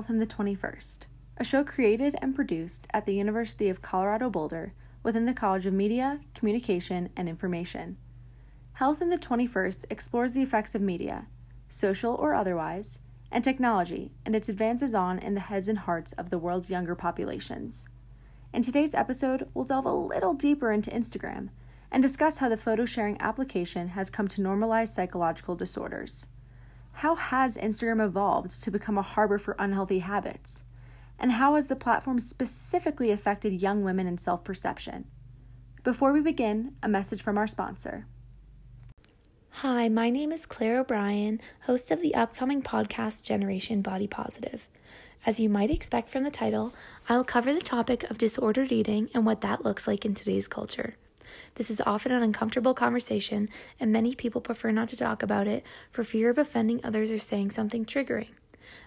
Health in the 21st, a show created and produced at the University of Colorado Boulder within the College of Media, Communication, and Information. Health in the 21st explores the effects of media, social or otherwise, and technology and its advances on in the heads and hearts of the world's younger populations. In today's episode, we'll delve a little deeper into Instagram and discuss how the photo sharing application has come to normalize psychological disorders. How has Instagram evolved to become a harbor for unhealthy habits? And how has the platform specifically affected young women and self perception? Before we begin, a message from our sponsor. Hi, my name is Claire O'Brien, host of the upcoming podcast Generation Body Positive. As you might expect from the title, I'll cover the topic of disordered eating and what that looks like in today's culture. This is often an uncomfortable conversation, and many people prefer not to talk about it for fear of offending others or saying something triggering.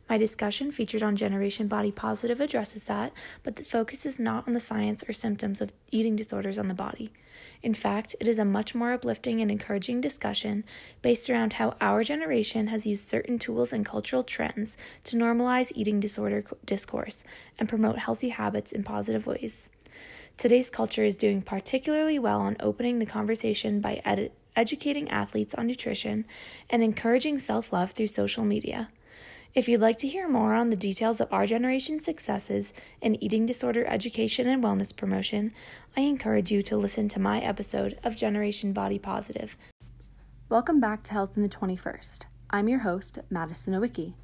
My discussion featured on Generation Body Positive addresses that, but the focus is not on the science or symptoms of eating disorders on the body. In fact, it is a much more uplifting and encouraging discussion based around how our generation has used certain tools and cultural trends to normalize eating disorder discourse and promote healthy habits in positive ways. Today's culture is doing particularly well on opening the conversation by ed- educating athletes on nutrition and encouraging self love through social media. If you'd like to hear more on the details of our generation's successes in eating disorder education and wellness promotion, I encourage you to listen to my episode of Generation Body Positive. Welcome back to Health in the 21st. I'm your host, Madison Nowicki.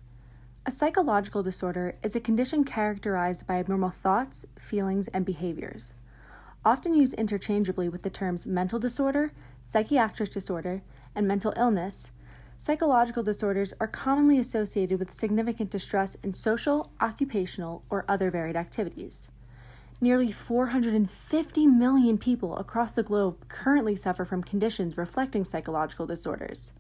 A psychological disorder is a condition characterized by abnormal thoughts, feelings, and behaviors. Often used interchangeably with the terms mental disorder, psychiatric disorder, and mental illness, Psychological disorders are commonly associated with significant distress in social, occupational, or other varied activities. Nearly 450 million people across the globe currently suffer from conditions reflecting psychological disorders.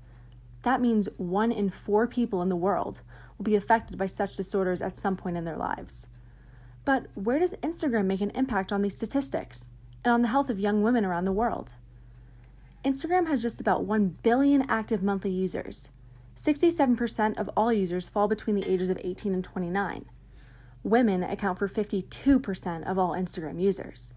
That means one in four people in the world will be affected by such disorders at some point in their lives. But where does Instagram make an impact on these statistics and on the health of young women around the world? Instagram has just about 1 billion active monthly users. 67% of all users fall between the ages of 18 and 29. Women account for 52% of all Instagram users.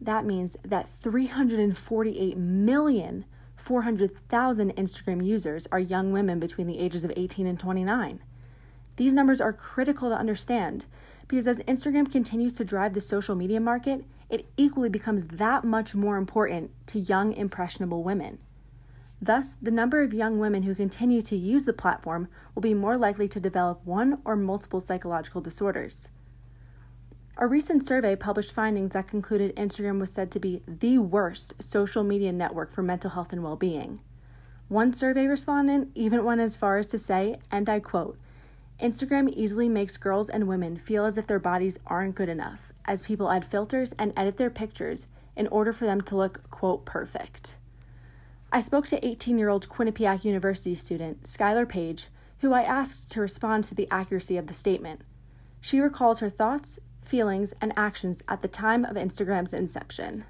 That means that 348 million 400,000 Instagram users are young women between the ages of 18 and 29. These numbers are critical to understand because as Instagram continues to drive the social media market, it equally becomes that much more important to young, impressionable women. Thus, the number of young women who continue to use the platform will be more likely to develop one or multiple psychological disorders. A recent survey published findings that concluded Instagram was said to be the worst social media network for mental health and well being. One survey respondent even went as far as to say, and I quote, Instagram easily makes girls and women feel as if their bodies aren't good enough, as people add filters and edit their pictures in order for them to look, quote, perfect. I spoke to 18 year old Quinnipiac University student Skylar Page, who I asked to respond to the accuracy of the statement. She recalls her thoughts, feelings, and actions at the time of Instagram's inception.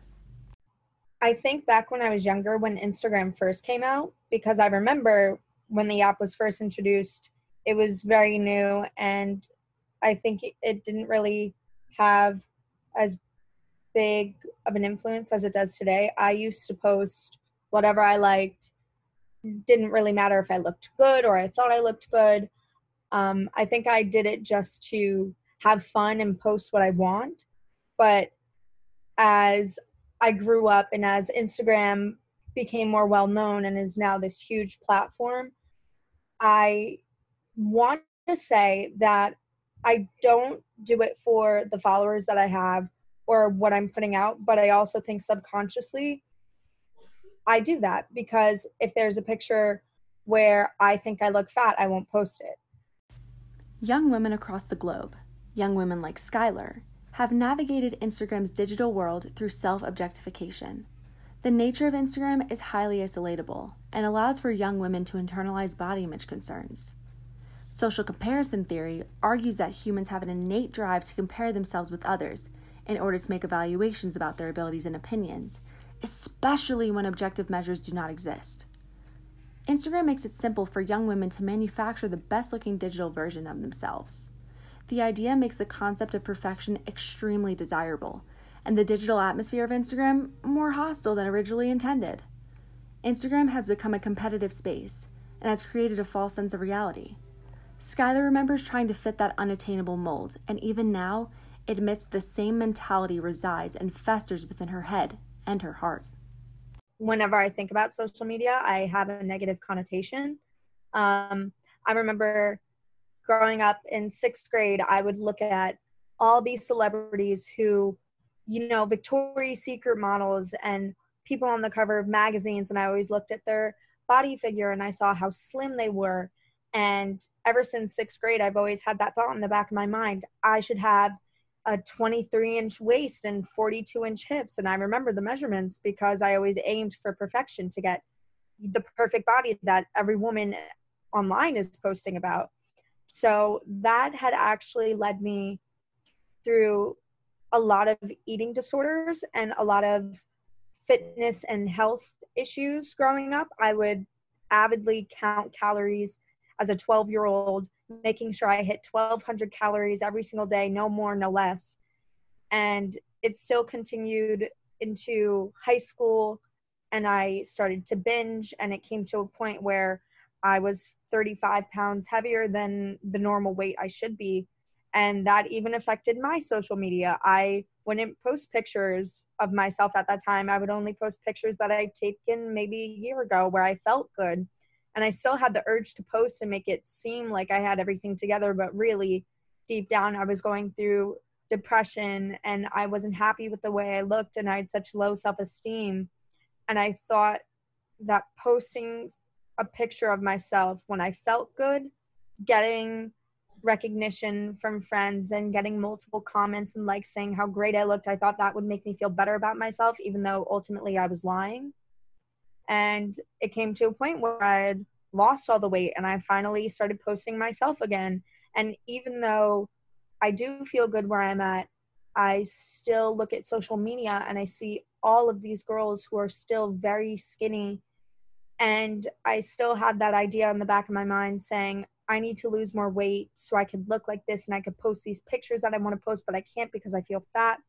I think back when I was younger, when Instagram first came out, because I remember when the app was first introduced it was very new and i think it didn't really have as big of an influence as it does today. I used to post whatever i liked. Didn't really matter if i looked good or i thought i looked good. Um, i think i did it just to have fun and post what i want. But as i grew up and as instagram became more well known and is now this huge platform i want to say that I don't do it for the followers that I have or what I'm putting out, but I also think subconsciously I do that because if there's a picture where I think I look fat, I won't post it. Young women across the globe, young women like Skylar, have navigated Instagram's digital world through self objectification. The nature of Instagram is highly isolatable and allows for young women to internalize body image concerns. Social comparison theory argues that humans have an innate drive to compare themselves with others in order to make evaluations about their abilities and opinions, especially when objective measures do not exist. Instagram makes it simple for young women to manufacture the best looking digital version of themselves. The idea makes the concept of perfection extremely desirable, and the digital atmosphere of Instagram more hostile than originally intended. Instagram has become a competitive space and has created a false sense of reality. Skylar remembers trying to fit that unattainable mold, and even now admits the same mentality resides and festers within her head and her heart. Whenever I think about social media, I have a negative connotation. Um, I remember growing up in sixth grade, I would look at all these celebrities who, you know, Victoria's Secret models and people on the cover of magazines, and I always looked at their body figure and I saw how slim they were. And ever since sixth grade, I've always had that thought in the back of my mind I should have a 23 inch waist and 42 inch hips. And I remember the measurements because I always aimed for perfection to get the perfect body that every woman online is posting about. So that had actually led me through a lot of eating disorders and a lot of fitness and health issues growing up. I would avidly count calories as a 12 year old, making sure I hit 1200 calories every single day, no more, no less. And it still continued into high school, and I started to binge, and it came to a point where I was 35 pounds heavier than the normal weight I should be. And that even affected my social media. I wouldn't post pictures of myself at that time. I would only post pictures that I'd taken maybe a year ago where I felt good. And I still had the urge to post and make it seem like I had everything together, but really deep down, I was going through depression and I wasn't happy with the way I looked and I had such low self esteem. And I thought that posting a picture of myself when I felt good, getting recognition from friends and getting multiple comments and likes saying how great I looked. I thought that would make me feel better about myself, even though ultimately I was lying. And it came to a point where I had lost all the weight and I finally started posting myself again. And even though I do feel good where I'm at, I still look at social media and I see all of these girls who are still very skinny and I still had that idea in the back of my mind saying, I need to lose more weight so I could look like this and I could post these pictures that I want to post, but I can't because I feel fat.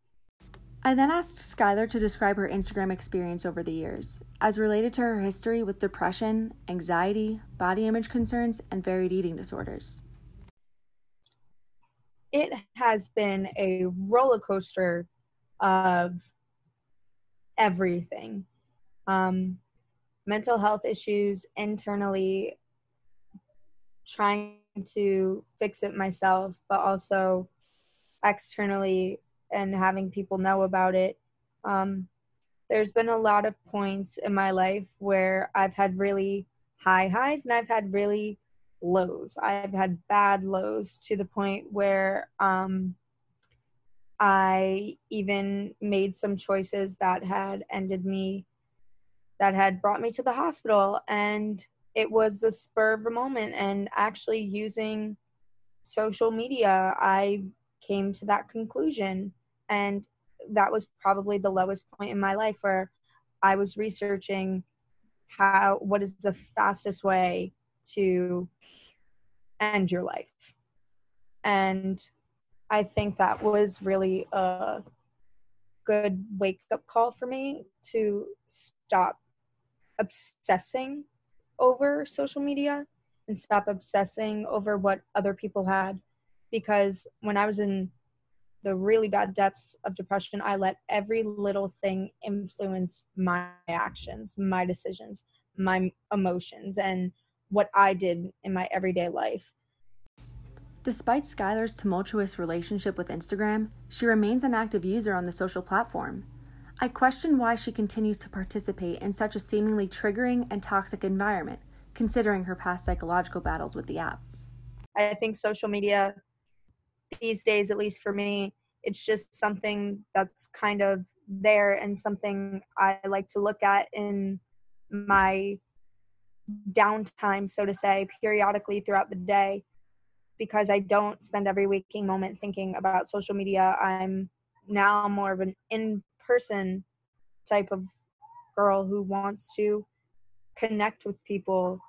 I then asked Skylar to describe her Instagram experience over the years, as related to her history with depression, anxiety, body image concerns, and varied eating disorders. It has been a roller coaster of everything. Um, mental health issues internally, trying to fix it myself, but also externally and having people know about it. Um, there's been a lot of points in my life where I've had really high highs and I've had really lows. I've had bad lows to the point where um, I even made some choices that had ended me that had brought me to the hospital and it was the spur of a moment and actually using social media i came to that conclusion and that was probably the lowest point in my life where i was researching how what is the fastest way to end your life. And i think that was really a good wake up call for me to stop obsessing over social media and stop obsessing over what other people had. Because when I was in the really bad depths of depression, I let every little thing influence my actions, my decisions, my emotions, and what I did in my everyday life. Despite Skylar's tumultuous relationship with Instagram, she remains an active user on the social platform. I question why she continues to participate in such a seemingly triggering and toxic environment, considering her past psychological battles with the app. I think social media these days, at least for me, it's just something that's kind of there and something I like to look at in my downtime, so to say, periodically throughout the day because I don't spend every waking moment thinking about social media. I'm now more of an in person type of girl who wants to connect with people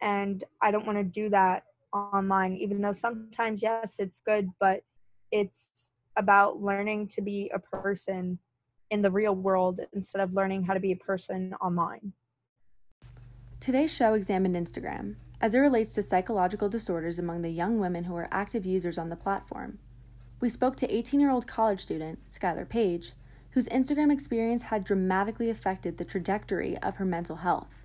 and I don't want to do that online, even though sometimes, yes, it's good, but it's about learning to be a person in the real world instead of learning how to be a person online. Today's show examined Instagram as it relates to psychological disorders among the young women who are active users on the platform. We spoke to 18 year old college student, Skylar Page, whose Instagram experience had dramatically affected the trajectory of her mental health.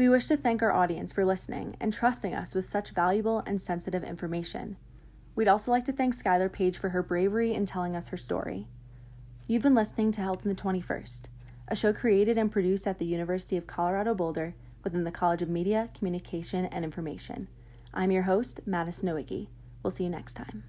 We wish to thank our audience for listening and trusting us with such valuable and sensitive information. We'd also like to thank Skylar Page for her bravery in telling us her story. You've been listening to Health in the 21st, a show created and produced at the University of Colorado Boulder within the College of Media, Communication, and Information. I'm your host, Madison Nowicki. We'll see you next time.